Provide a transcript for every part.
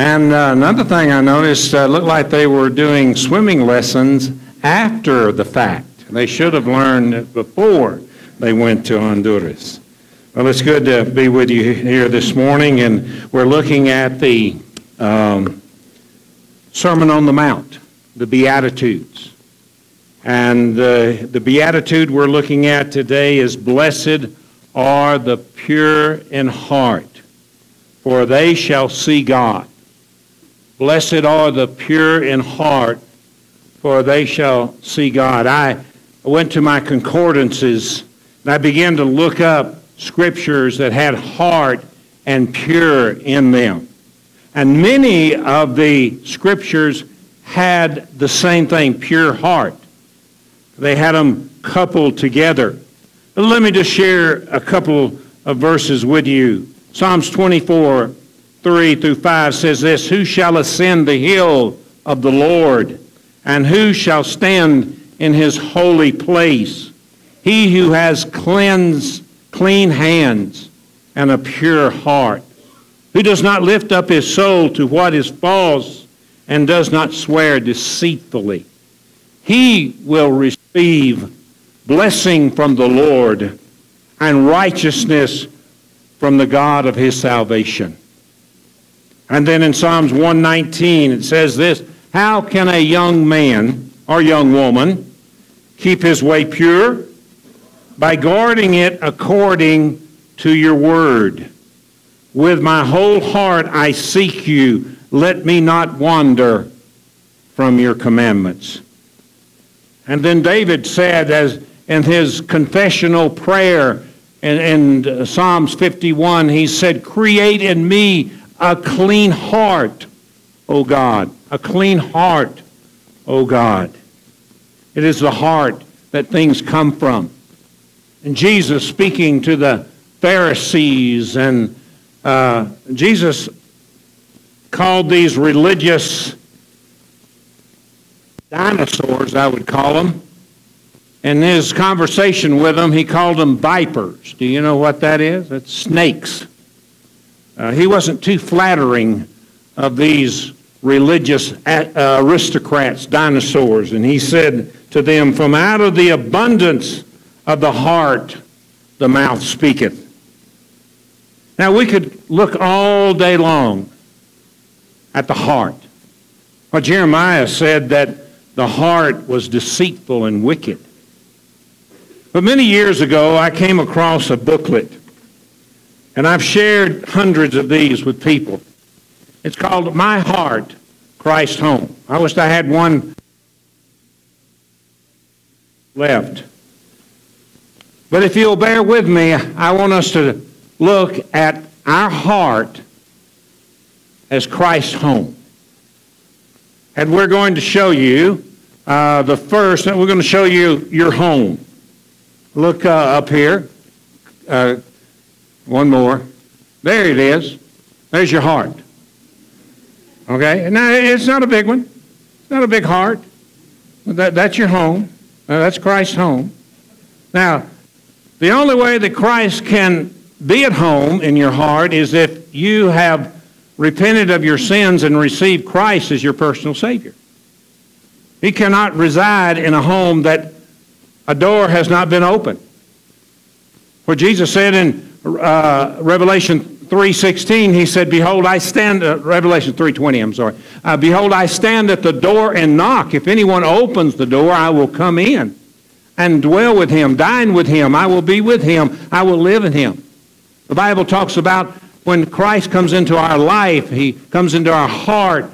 And uh, another thing I noticed, uh, looked like they were doing swimming lessons after the fact. They should have learned it before they went to Honduras. Well, it's good to be with you here this morning, and we're looking at the um, Sermon on the Mount, the Beatitudes. And uh, the Beatitude we're looking at today is Blessed are the pure in heart, for they shall see God. Blessed are the pure in heart, for they shall see God. I went to my concordances and I began to look up scriptures that had heart and pure in them. And many of the scriptures had the same thing, pure heart. They had them coupled together. But let me just share a couple of verses with you. Psalms 24, 3 through 5 says this Who shall ascend the hill of the Lord? And who shall stand in his holy place? He who has cleansed clean hands and a pure heart, who does not lift up his soul to what is false and does not swear deceitfully. He will receive blessing from the Lord and righteousness from the God of his salvation. And then in Psalms 119 it says this How can a young man or young woman keep his way pure? by guarding it according to your word. With my whole heart I seek you. Let me not wander from your commandments. And then David said, as in his confessional prayer in, in Psalms 51, he said, Create in me a clean heart, O God. A clean heart, O God. It is the heart that things come from. And Jesus speaking to the Pharisees, and uh, Jesus called these religious dinosaurs, I would call them. In his conversation with them, he called them vipers. Do you know what that is? It's snakes. Uh, he wasn't too flattering of these religious uh, aristocrats, dinosaurs, and he said to them, From out of the abundance of the heart the mouth speaketh. Now, we could look all day long at the heart. Well, Jeremiah said that the heart was deceitful and wicked. But many years ago, I came across a booklet, and I've shared hundreds of these with people. It's called My Heart, Christ Home. I wish I had one left. But if you'll bear with me, I want us to look at our heart as Christ's home. And we're going to show you uh, the first, and we're going to show you your home. Look uh, up here. Uh, one more. There it is. There's your heart. Okay? Now, it's not a big one. It's not a big heart. That, that's your home. Uh, that's Christ's home. Now, the only way that Christ can be at home in your heart is if you have repented of your sins and received Christ as your personal Savior. He cannot reside in a home that a door has not been opened. For Jesus said in uh, Revelation 3.16, he said, Behold, I stand, uh, Revelation 3.20, I'm sorry. Uh, Behold, I stand at the door and knock. If anyone opens the door, I will come in and dwell with him, dine with him. I will be with him. I will live in him. The Bible talks about when Christ comes into our life, he comes into our heart.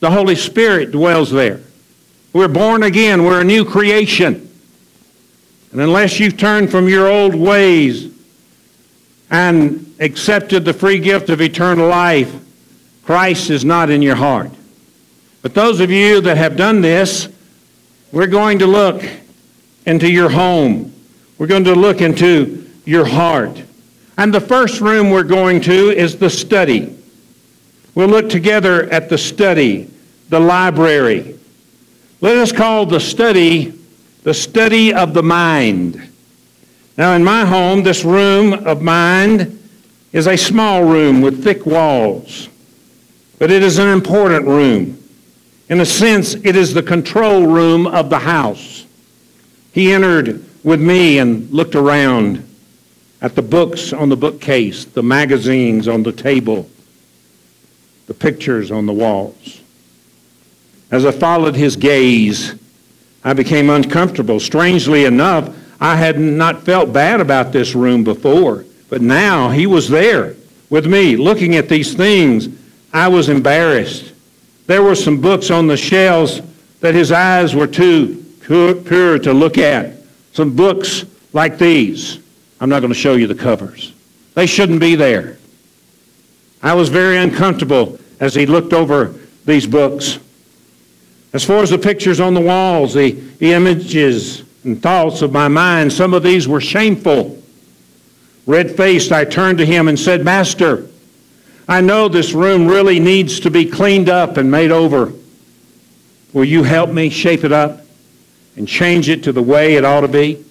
The Holy Spirit dwells there. We're born again. We're a new creation. And unless you've turned from your old ways and accepted the free gift of eternal life, Christ is not in your heart. But those of you that have done this, we're going to look into your home. We're going to look into your heart. And the first room we're going to is the study. We'll look together at the study, the library. Let us call the study the study of the mind. Now, in my home, this room of mind is a small room with thick walls. but it is an important room. In a sense, it is the control room of the house. He entered with me and looked around at the books on the bookcase, the magazines on the table, the pictures on the walls. As I followed his gaze, I became uncomfortable. Strangely enough, I had not felt bad about this room before, but now he was there with me looking at these things. I was embarrassed. There were some books on the shelves that his eyes were too pure to look at. Some books like these. I'm not going to show you the covers. They shouldn't be there. I was very uncomfortable as he looked over these books. As far as the pictures on the walls, the, the images and thoughts of my mind, some of these were shameful. Red faced, I turned to him and said, Master, I know this room really needs to be cleaned up and made over. Will you help me shape it up and change it to the way it ought to be?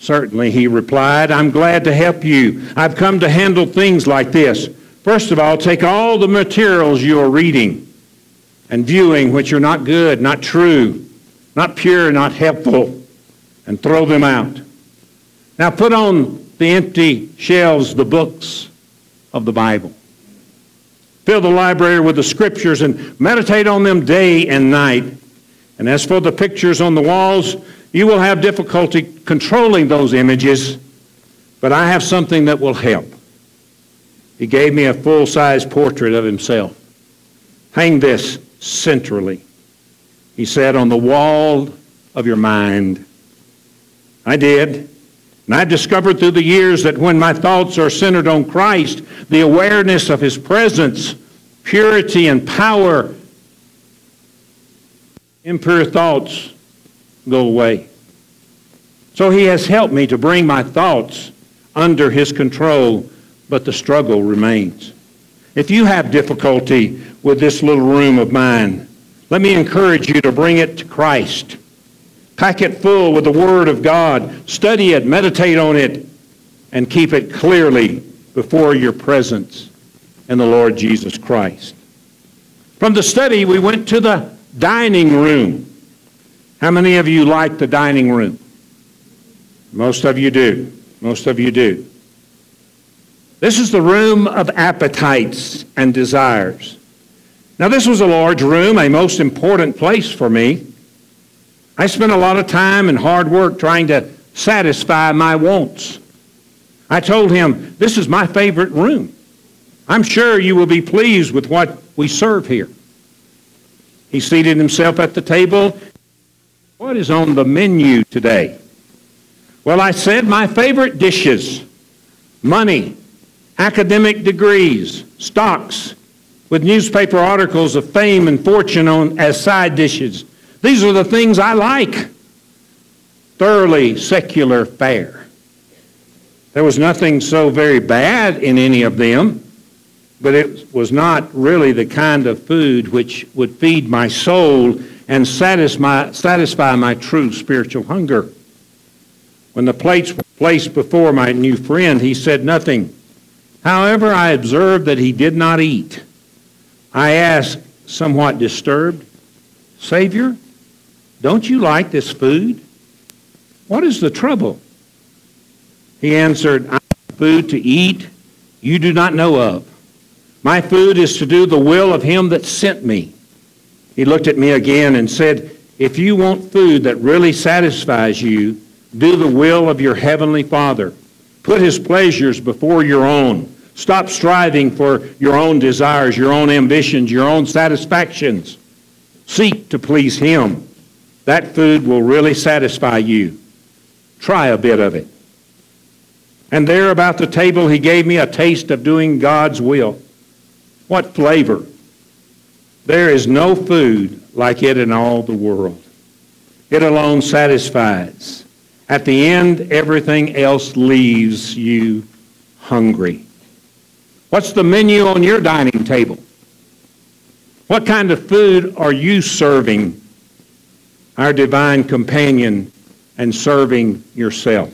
Certainly, he replied. I'm glad to help you. I've come to handle things like this. First of all, take all the materials you are reading and viewing which are not good, not true, not pure, not helpful, and throw them out. Now put on the empty shelves the books of the Bible. Fill the library with the scriptures and meditate on them day and night. And as for the pictures on the walls, you will have difficulty controlling those images, but I have something that will help. He gave me a full size portrait of himself. Hang this centrally. He said, on the wall of your mind. I did. And I've discovered through the years that when my thoughts are centered on Christ, the awareness of His presence, purity, and power, impure thoughts go away. So He has helped me to bring my thoughts under His control, but the struggle remains. If you have difficulty with this little room of mine, let me encourage you to bring it to Christ. Pack it full with the Word of God. Study it, meditate on it, and keep it clearly before your presence in the Lord Jesus Christ. From the study, we went to the dining room. How many of you like the dining room? Most of you do. Most of you do. This is the room of appetites and desires. Now, this was a large room, a most important place for me. I spent a lot of time and hard work trying to satisfy my wants. I told him, This is my favorite room. I'm sure you will be pleased with what we serve here. He seated himself at the table. What is on the menu today? Well, I said my favorite dishes money, academic degrees, stocks, with newspaper articles of fame and fortune on, as side dishes these are the things I like. Thoroughly secular fare. There was nothing so very bad in any of them, but it was not really the kind of food which would feed my soul and satisfy, satisfy my true spiritual hunger. When the plates were placed before my new friend, he said nothing. However, I observed that he did not eat. I asked, somewhat disturbed, Savior, don't you like this food? What is the trouble? He answered, I have food to eat you do not know of. My food is to do the will of him that sent me. He looked at me again and said, If you want food that really satisfies you, do the will of your heavenly Father. Put his pleasures before your own. Stop striving for your own desires, your own ambitions, your own satisfactions. Seek to please him. That food will really satisfy you. Try a bit of it. And there about the table, he gave me a taste of doing God's will. What flavor! There is no food like it in all the world. It alone satisfies. At the end, everything else leaves you hungry. What's the menu on your dining table? What kind of food are you serving our divine companion, and serving yourself.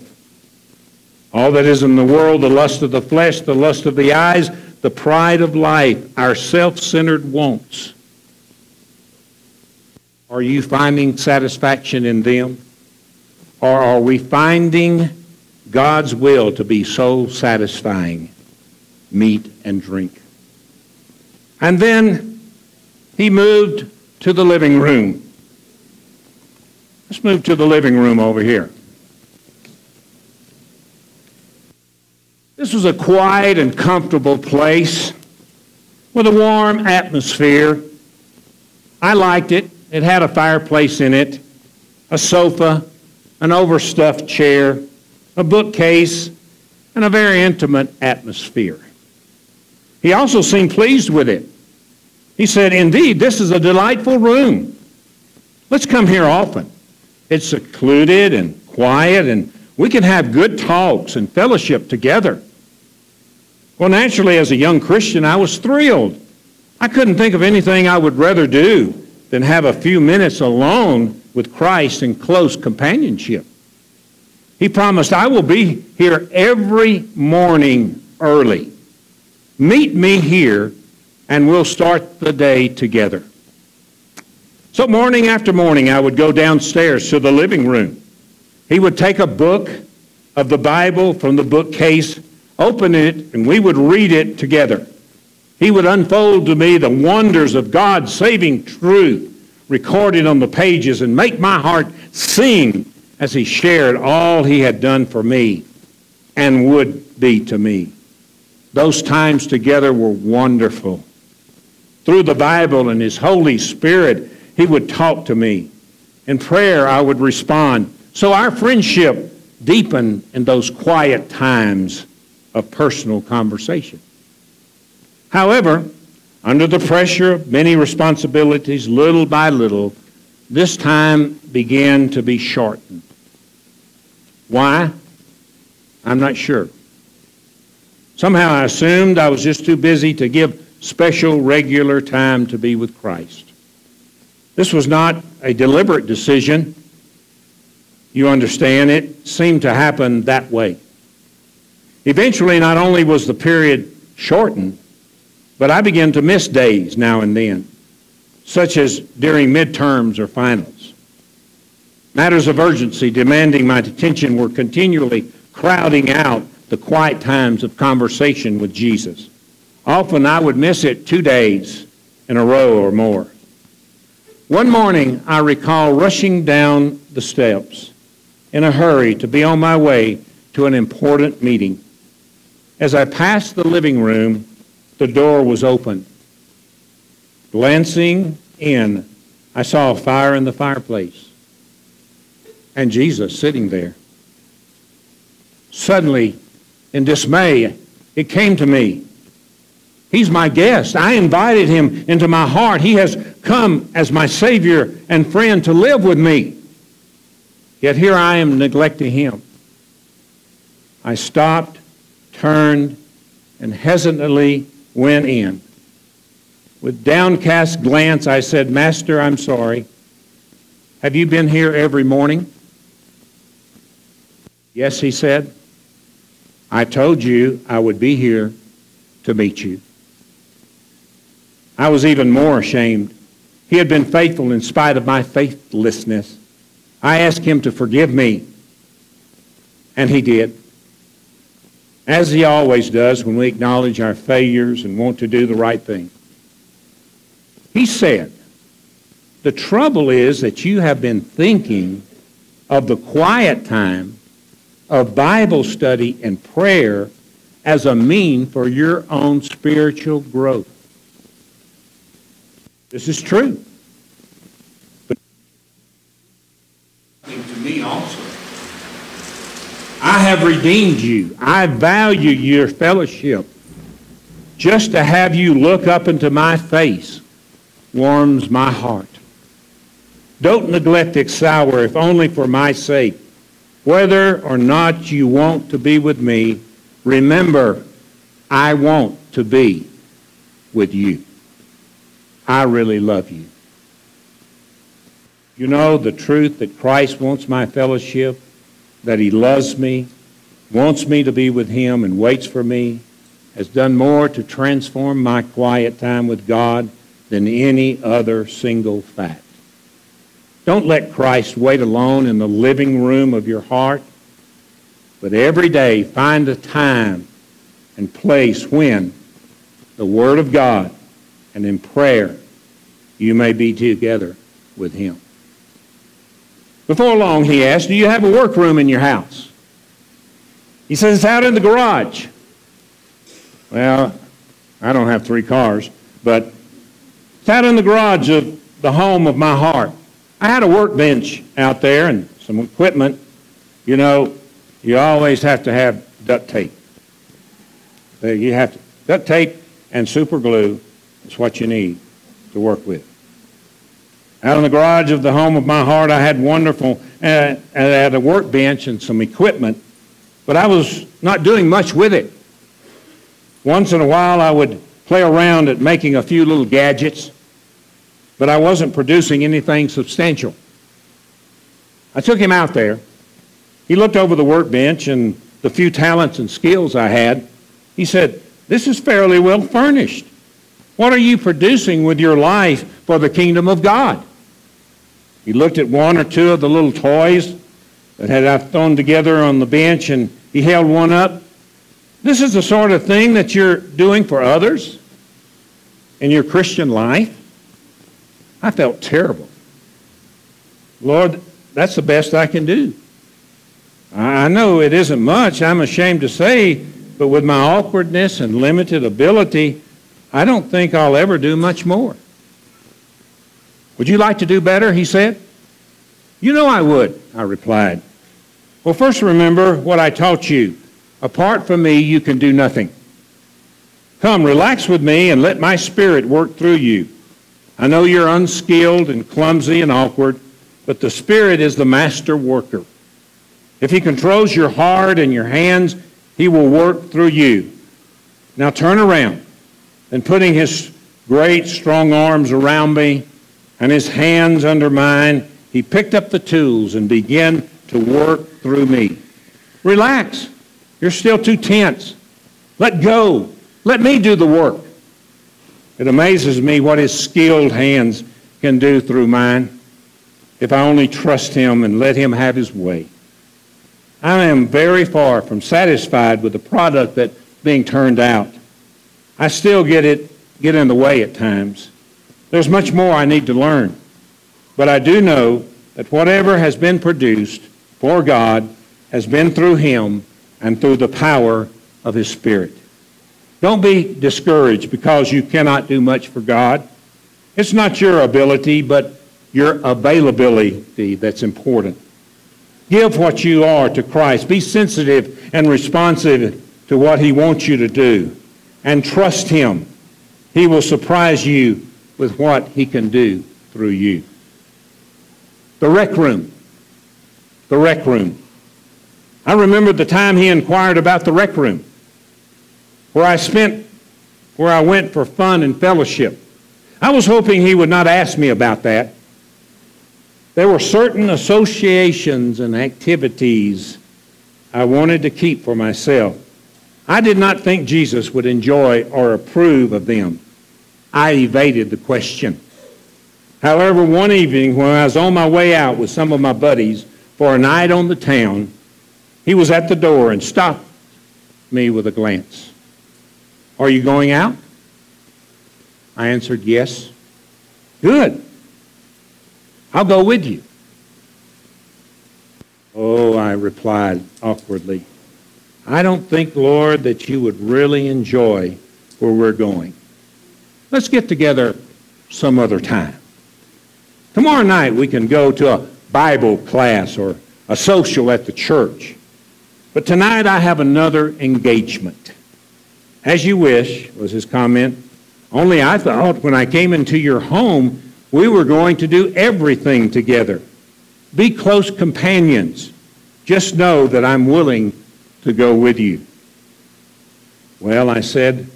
All that is in the world, the lust of the flesh, the lust of the eyes, the pride of life, our self-centered wants. Are you finding satisfaction in them? Or are we finding God's will to be so satisfying? Meat and drink. And then he moved to the living room. Let's move to the living room over here. This was a quiet and comfortable place with a warm atmosphere. I liked it. It had a fireplace in it, a sofa, an overstuffed chair, a bookcase, and a very intimate atmosphere. He also seemed pleased with it. He said, Indeed, this is a delightful room. Let's come here often. It's secluded and quiet, and we can have good talks and fellowship together. Well, naturally, as a young Christian, I was thrilled. I couldn't think of anything I would rather do than have a few minutes alone with Christ in close companionship. He promised, I will be here every morning early. Meet me here, and we'll start the day together. So, morning after morning, I would go downstairs to the living room. He would take a book of the Bible from the bookcase, open it, and we would read it together. He would unfold to me the wonders of God's saving truth recorded on the pages and make my heart sing as he shared all he had done for me and would be to me. Those times together were wonderful. Through the Bible and his Holy Spirit, he would talk to me. In prayer, I would respond. So our friendship deepened in those quiet times of personal conversation. However, under the pressure of many responsibilities, little by little, this time began to be shortened. Why? I'm not sure. Somehow I assumed I was just too busy to give special, regular time to be with Christ. This was not a deliberate decision. You understand, it seemed to happen that way. Eventually, not only was the period shortened, but I began to miss days now and then, such as during midterms or finals. Matters of urgency demanding my attention were continually crowding out the quiet times of conversation with Jesus. Often I would miss it two days in a row or more. One morning, I recall rushing down the steps in a hurry to be on my way to an important meeting. As I passed the living room, the door was open. Glancing in, I saw a fire in the fireplace and Jesus sitting there. Suddenly, in dismay, it came to me He's my guest. I invited him into my heart. He has come as my Savior and friend to live with me. Yet here I am neglecting him. I stopped, turned, and hesitantly went in. With downcast glance, I said, Master, I'm sorry. Have you been here every morning? Yes, he said. I told you I would be here to meet you. I was even more ashamed. He had been faithful in spite of my faithlessness. I asked him to forgive me, and he did. As he always does when we acknowledge our failures and want to do the right thing. He said, The trouble is that you have been thinking of the quiet time of Bible study and prayer as a mean for your own spiritual growth. This is true. But to me also. I have redeemed you. I value your fellowship. Just to have you look up into my face warms my heart. Don't neglect hour, if only for my sake. Whether or not you want to be with me, remember, I want to be with you. I really love you. You know the truth that Christ wants my fellowship, that he loves me, wants me to be with him, and waits for me. has done more to transform my quiet time with God than any other single fact. Don't let Christ wait alone in the living room of your heart, but every day find a time and place when the Word of God and in prayer you may be together with Him. Before long, he asked, Do you have a workroom in your house? He says, It's out in the garage. Well, I don't have three cars, but it's out in the garage of the home of my heart. I had a workbench out there and some equipment. You know, you always have to have duct tape. You have to, duct tape and super glue is what you need to work with. Out in the garage of the home of my heart, I had wonderful, uh, I had a workbench and some equipment, but I was not doing much with it. Once in a while, I would play around at making a few little gadgets, but I wasn't producing anything substantial. I took him out there. He looked over the workbench and the few talents and skills I had. He said, This is fairly well furnished. What are you producing with your life for the kingdom of God? He looked at one or two of the little toys that had I thrown together on the bench and he held one up. This is the sort of thing that you're doing for others in your Christian life. I felt terrible. Lord, that's the best I can do. I know it isn't much, I'm ashamed to say, but with my awkwardness and limited ability, I don't think I'll ever do much more. Would you like to do better? He said. You know I would, I replied. Well, first remember what I taught you. Apart from me, you can do nothing. Come, relax with me and let my spirit work through you. I know you're unskilled and clumsy and awkward, but the Spirit is the master worker. If He controls your heart and your hands, He will work through you. Now turn around. And putting His great, strong arms around me and His hands under mine, He picked up the tools and began to work through me. Relax. You're still too tense. Let go. Let me do the work. It amazes me what his skilled hands can do through mine if I only trust him and let him have his way. I am very far from satisfied with the product that's being turned out. I still get it get in the way at times. There's much more I need to learn. But I do know that whatever has been produced for God has been through him and through the power of His Spirit. Don't be discouraged because you cannot do much for God. It's not your ability, but your availability that's important. Give what you are to Christ. Be sensitive and responsive to what He wants you to do. And trust Him. He will surprise you with what He can do through you. The rec room. The rec room. I remember the time he inquired about the rec room, where I spent, where I went for fun and fellowship. I was hoping he would not ask me about that. There were certain associations and activities I wanted to keep for myself. I did not think Jesus would enjoy or approve of them. I evaded the question. However, one evening when I was on my way out with some of my buddies for a night on the town, he was at the door and stopped me with a glance. Are you going out? I answered, Yes. Good. I'll go with you. Oh, I replied awkwardly. I don't think, Lord, that you would really enjoy where we're going. Let's get together some other time. Tomorrow night we can go to a Bible class or a social at the church. But tonight I have another engagement. As you wish, was his comment. Only I thought when I came into your home, we were going to do everything together. Be close companions. Just know that I'm willing to go with you. Well, I said,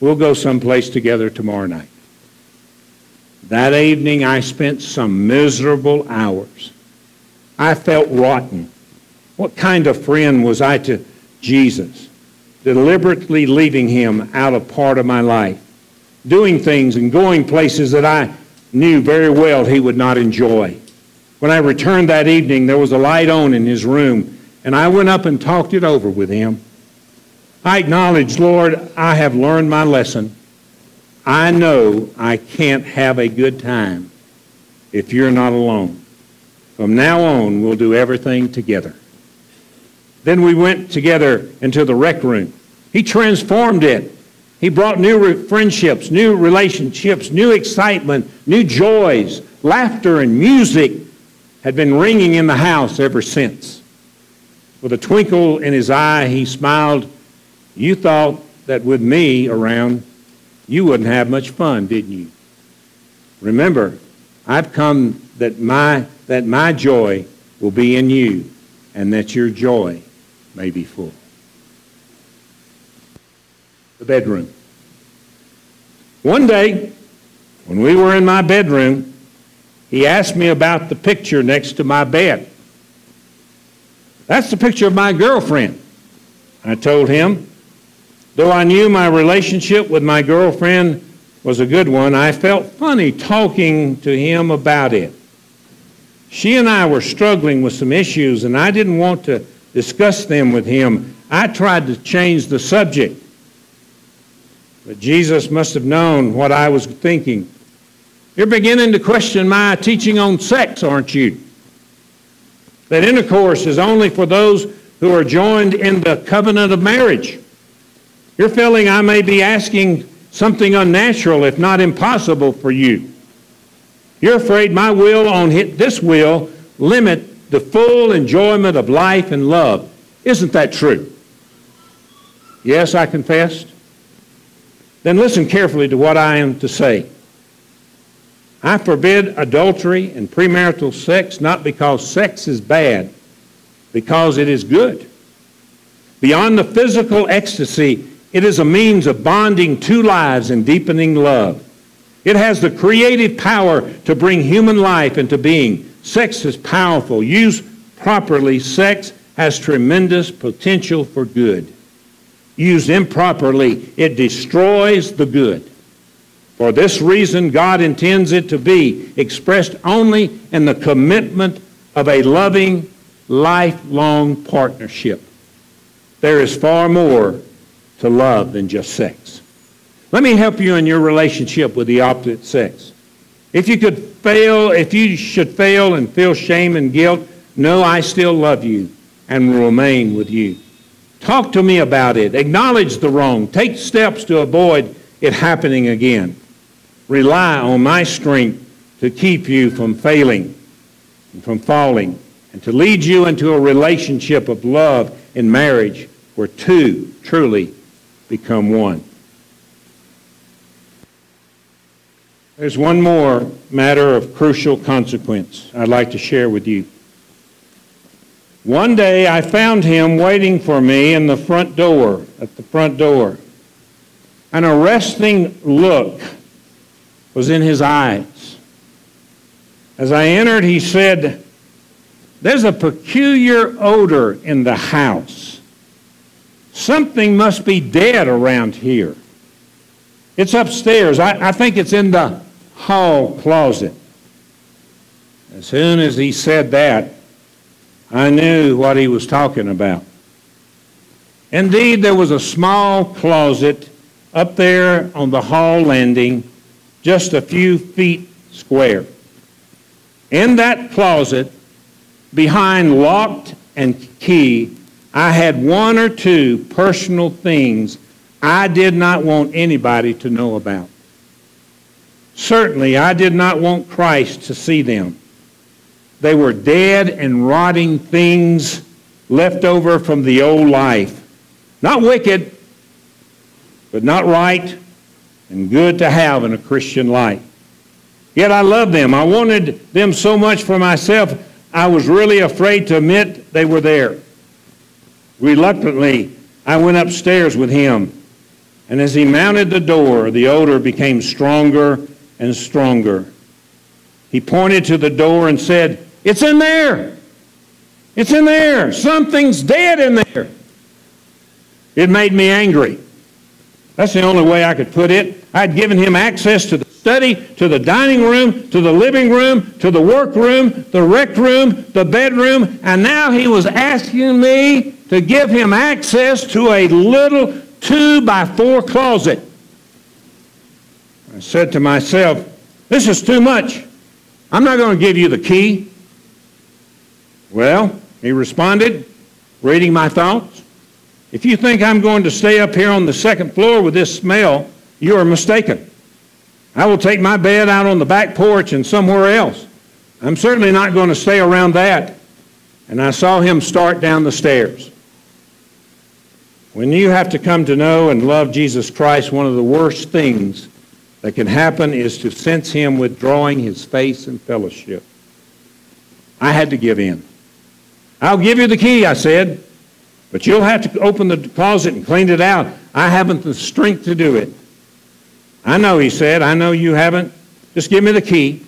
we'll go someplace together tomorrow night. That evening, I spent some miserable hours. I felt rotten. What kind of friend was I to Jesus? Deliberately leaving him out of part of my life, doing things and going places that I knew very well he would not enjoy. When I returned that evening, there was a light on in his room, and I went up and talked it over with him. I acknowledged, Lord, I have learned my lesson. I know I can't have a good time if you're not alone. From now on, we'll do everything together. Then we went together into the rec room. He transformed it. He brought new re- friendships, new relationships, new excitement, new joys. Laughter and music had been ringing in the house ever since. With a twinkle in his eye, he smiled. You thought that with me around, you wouldn't have much fun, didn't you? Remember, I've come that my, that my joy will be in you and that your joy may be full. The bedroom. One day, when we were in my bedroom, he asked me about the picture next to my bed. That's the picture of my girlfriend. I told him. Though I knew my relationship with my girlfriend was a good one, I felt funny talking to him about it. She and I were struggling with some issues, and I didn't want to discuss them with him. I tried to change the subject. But Jesus must have known what I was thinking. You're beginning to question my teaching on sex, aren't you? That intercourse is only for those who are joined in the covenant of marriage. You're feeling I may be asking something unnatural, if not impossible, for you. You're afraid my will on this will limit the full enjoyment of life and love. Isn't that true? Yes, I confessed. Then listen carefully to what I am to say. I forbid adultery and premarital sex not because sex is bad, because it is good. Beyond the physical ecstasy, it is a means of bonding two lives and deepening love. It has the creative power to bring human life into being. Sex is powerful. Used properly, sex has tremendous potential for good. Used improperly, it destroys the good. For this reason, God intends it to be expressed only in the commitment of a loving, lifelong partnership. There is far more to love than just sex. Let me help you in your relationship with the opposite sex. If you could fail, if you should fail and feel shame and guilt, know I still love you and will remain with you. Talk to me about it. Acknowledge the wrong. Take steps to avoid it happening again. Rely on my strength to keep you from failing and from falling and to lead you into a relationship of love in marriage where two truly become one. There's one more matter of crucial consequence I'd like to share with you. One day I found him waiting for me in the front door, at the front door. An arresting look was in his eyes. As I entered, he said, There's a peculiar odor in the house. Something must be dead around here. It's upstairs. I, I think it's in the hall closet. As soon as he said that, I knew what he was talking about. Indeed, there was a small closet up there on the hall landing, just a few feet square. In that closet, behind locked and key, I had one or two personal things I did not want anybody to know about. Certainly, I did not want Christ to see them. They were dead and rotting things left over from the old life. Not wicked, but not right and good to have in a Christian life. Yet I loved them. I wanted them so much for myself, I was really afraid to admit they were there. Reluctantly, I went upstairs with him. And as he mounted the door, the odor became stronger and stronger. He pointed to the door and said, It's in there. It's in there. Something's dead in there. It made me angry. That's the only way I could put it. I'd given him access to the study, to the dining room, to the living room, to the workroom, the rec room, the bedroom, and now he was asking me to give him access to a little two by four closet. I said to myself, This is too much. I'm not going to give you the key. Well, he responded, reading my thoughts. If you think I'm going to stay up here on the second floor with this smell, you are mistaken. I will take my bed out on the back porch and somewhere else. I'm certainly not going to stay around that. And I saw him start down the stairs. When you have to come to know and love Jesus Christ, one of the worst things that can happen is to sense him withdrawing his face and fellowship. I had to give in. I'll give you the key, I said, but you'll have to open the closet and clean it out. I haven't the strength to do it. I know, he said. I know you haven't. Just give me the key.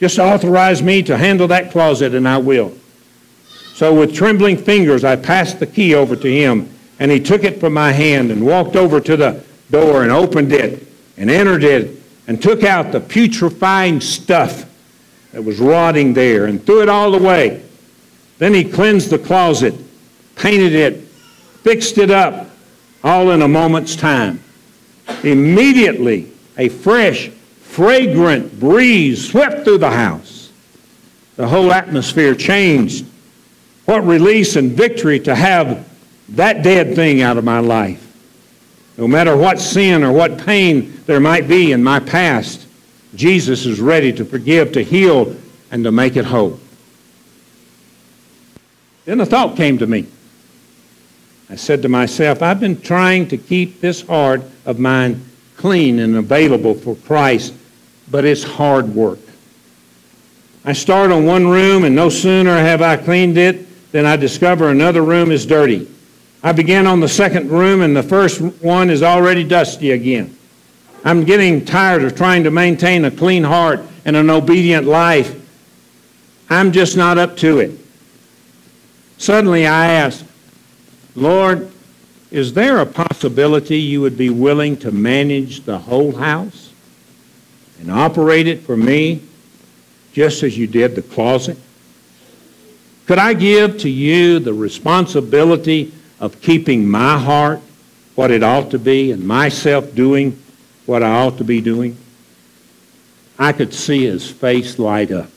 Just authorize me to handle that closet, and I will. So, with trembling fingers, I passed the key over to him, and he took it from my hand and walked over to the door and opened it and entered it and took out the putrefying stuff that was rotting there and threw it all away. Then he cleansed the closet, painted it, fixed it up, all in a moment's time. Immediately, a fresh, fragrant breeze swept through the house. The whole atmosphere changed. What release and victory to have that dead thing out of my life. No matter what sin or what pain there might be in my past, Jesus is ready to forgive, to heal, and to make it whole. Then a thought came to me. I said to myself, I've been trying to keep this heart of mine clean and available for Christ, but it's hard work. I start on one room, and no sooner have I cleaned it than I discover another room is dirty. I begin on the second room, and the first one is already dusty again. I'm getting tired of trying to maintain a clean heart and an obedient life. I'm just not up to it. Suddenly I asked, Lord, is there a possibility you would be willing to manage the whole house and operate it for me just as you did the closet? Could I give to you the responsibility of keeping my heart what it ought to be and myself doing what I ought to be doing? I could see his face light up.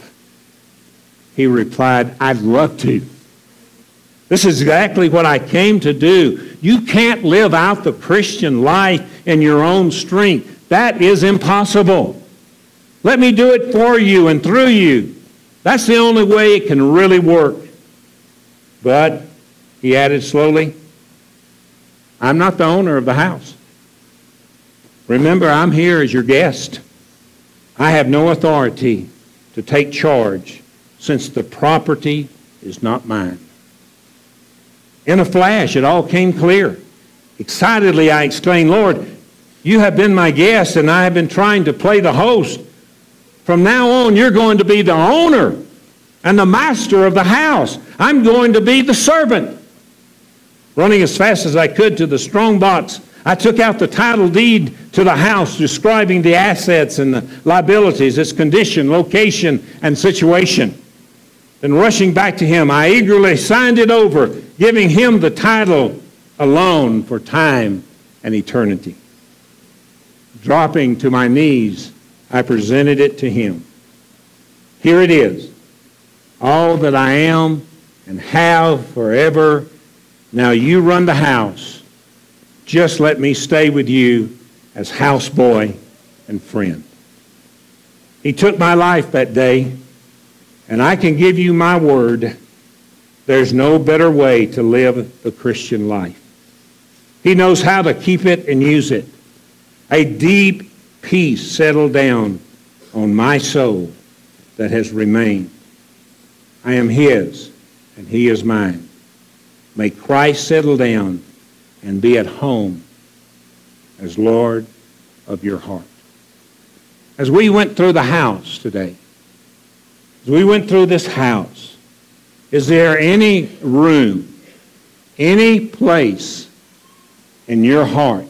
He replied, I'd love to. This is exactly what I came to do. You can't live out the Christian life in your own strength. That is impossible. Let me do it for you and through you. That's the only way it can really work. But, he added slowly, I'm not the owner of the house. Remember, I'm here as your guest. I have no authority to take charge since the property is not mine. In a flash, it all came clear. Excitedly, I exclaimed, Lord, you have been my guest, and I have been trying to play the host. From now on, you're going to be the owner and the master of the house. I'm going to be the servant. Running as fast as I could to the strong box, I took out the title deed to the house describing the assets and the liabilities, its condition, location, and situation. Then rushing back to him, I eagerly signed it over, giving him the title alone for time and eternity. Dropping to my knees, I presented it to him. Here it is, all that I am and have forever. Now you run the house. Just let me stay with you as houseboy and friend. He took my life that day and I can give you my word, there's no better way to live the Christian life. He knows how to keep it and use it. A deep peace settled down on my soul that has remained. I am his, and he is mine. May Christ settle down and be at home as Lord of your heart. As we went through the house today, as we went through this house, is there any room, any place in your heart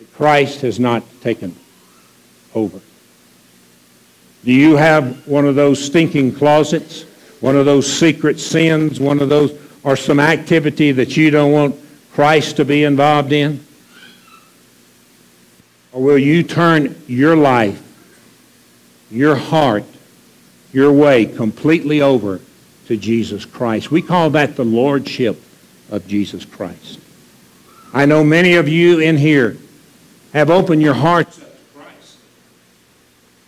that Christ has not taken over? Do you have one of those stinking closets, one of those secret sins, one of those, or some activity that you don't want Christ to be involved in? Or will you turn your life, your heart, your way completely over to Jesus Christ? We call that the Lordship of Jesus Christ. I know many of you in here have opened your hearts up to Christ.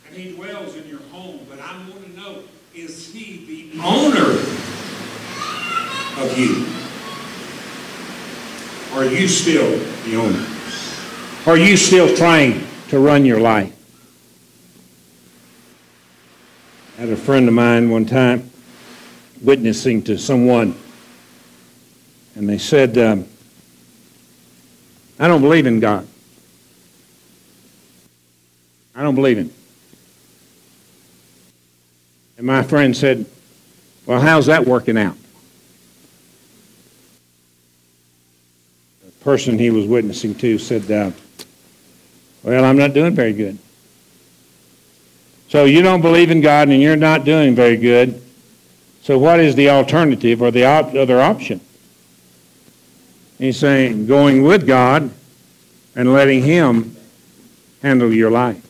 And He dwells in your home, but I want to know, is He the owner of you? Are you still the owner? Are you still trying to run your life? I had a friend of mine one time witnessing to someone, and they said, um, I don't believe in God. I don't believe in. And my friend said, Well, how's that working out? The person he was witnessing to said, uh, well, I'm not doing very good. So you don't believe in God and you're not doing very good. So what is the alternative or the op- other option? He's saying going with God and letting Him handle your life.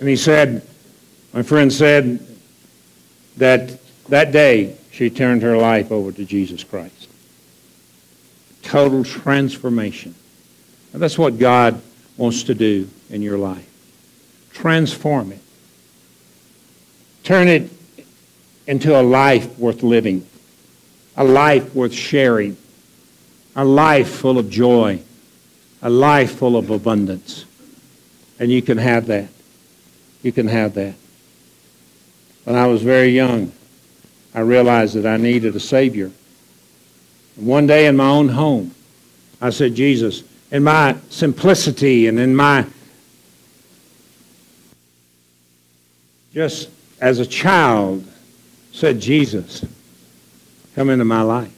And he said, my friend said that that day she turned her life over to Jesus Christ. Total transformation. And that's what God wants to do in your life. Transform it. Turn it into a life worth living, a life worth sharing, a life full of joy, a life full of abundance. And you can have that. You can have that. When I was very young, I realized that I needed a Savior. One day in my own home, I said, Jesus, in my simplicity and in my just as a child said, Jesus, come into my life.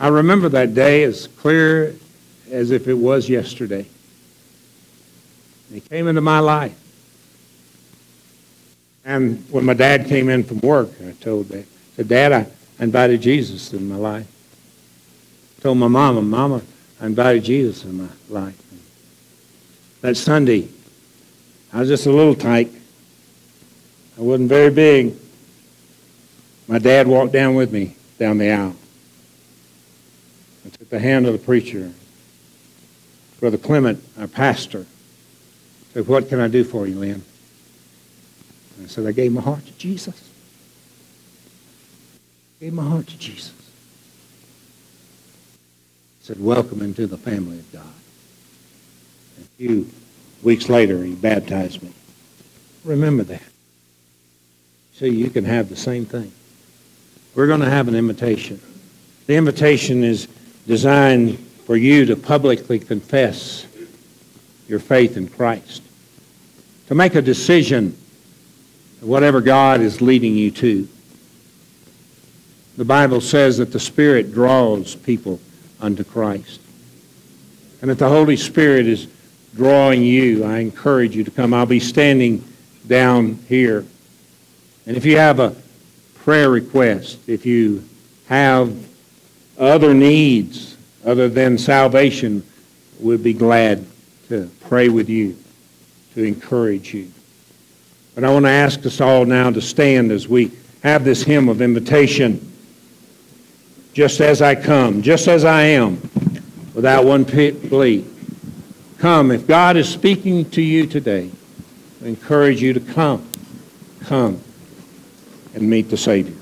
I remember that day as clear as if it was yesterday. He came into my life. And when my dad came in from work, I told Dad, I said, Dad, I invited Jesus in my life. I told my mama, Mama, I invited Jesus in my life. That Sunday, I was just a little tyke. I wasn't very big. My dad walked down with me down the aisle. I took the hand of the preacher. Brother Clement, our pastor, said, What can I do for you, Lynn? I said, I gave my heart to Jesus. I gave my heart to Jesus said, Welcome into the family of God. A few weeks later, he baptized me. Remember that. See, you can have the same thing. We're going to have an invitation. The invitation is designed for you to publicly confess your faith in Christ, to make a decision whatever God is leading you to. The Bible says that the Spirit draws people unto Christ. And if the Holy Spirit is drawing you, I encourage you to come. I'll be standing down here. And if you have a prayer request, if you have other needs other than salvation, we'd be glad to pray with you, to encourage you. But I want to ask us all now to stand as we have this hymn of invitation just as I come, just as I am, without one plea. Come. If God is speaking to you today, I encourage you to come. Come and meet the Savior.